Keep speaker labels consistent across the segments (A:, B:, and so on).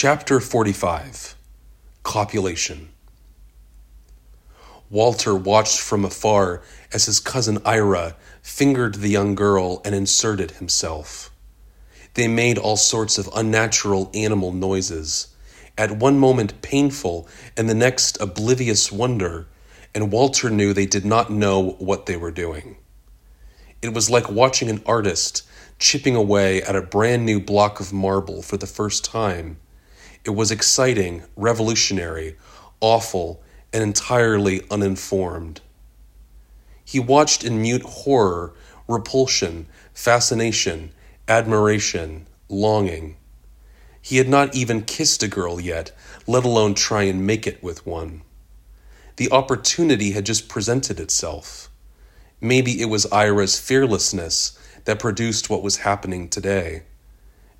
A: Chapter 45 Copulation Walter watched from afar as his cousin Ira fingered the young girl and inserted himself. They made all sorts of unnatural animal noises, at one moment painful and the next oblivious wonder, and Walter knew they did not know what they were doing. It was like watching an artist chipping away at a brand new block of marble for the first time. It was exciting, revolutionary, awful, and entirely uninformed. He watched in mute horror, repulsion, fascination, admiration, longing. He had not even kissed a girl yet, let alone try and make it with one. The opportunity had just presented itself. Maybe it was Ira's fearlessness that produced what was happening today.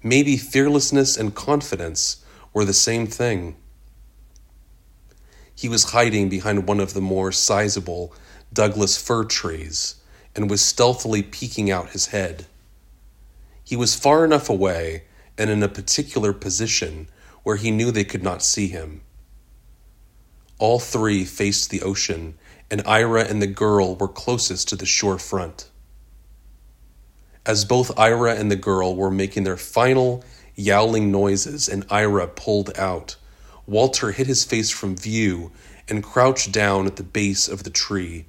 A: Maybe fearlessness and confidence were the same thing. He was hiding behind one of the more sizable Douglas fir trees and was stealthily peeking out his head. He was far enough away and in a particular position where he knew they could not see him. All three faced the ocean, and Ira and the girl were closest to the shore front. As both Ira and the girl were making their final yowling noises and Ira pulled out, Walter hid his face from view and crouched down at the base of the tree.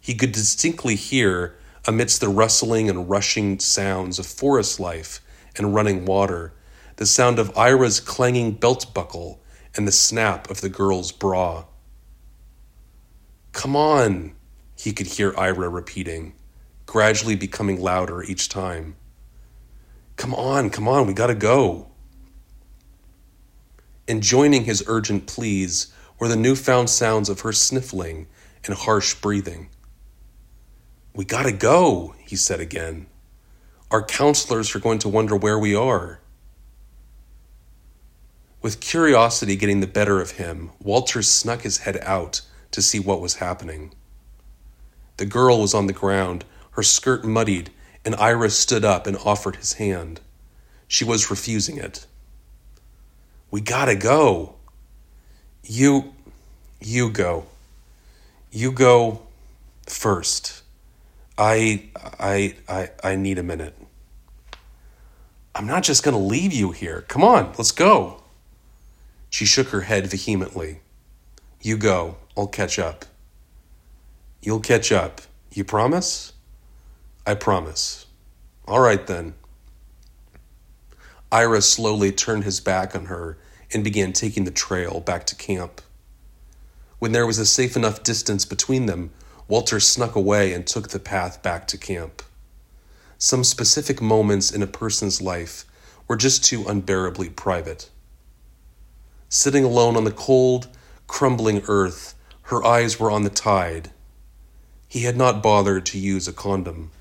A: He could distinctly hear, amidst the rustling and rushing sounds of forest life and running water, the sound of Ira's clanging belt buckle and the snap of the girl's bra. Come on, he could hear Ira repeating, gradually becoming louder each time. Come on, come on, we gotta go. And joining his urgent pleas were the newfound sounds of her sniffling and harsh breathing. We gotta go, he said again. Our counselors are going to wonder where we are. With curiosity getting the better of him, Walter snuck his head out to see what was happening. The girl was on the ground, her skirt muddied, and Ira stood up and offered his hand. She was refusing it. We gotta go. You, you go. You go first. I, I, I, I need a minute. I'm not just gonna leave you here. Come on, let's go. She shook her head vehemently. You go. I'll catch up. You'll catch up. You promise? I promise. All right then. Ira slowly turned his back on her and began taking the trail back to camp. When there was a safe enough distance between them, Walter snuck away and took the path back to camp. Some specific moments in a person's life were just too unbearably private. Sitting alone on the cold, crumbling earth, her eyes were on the tide. He had not bothered to use a condom.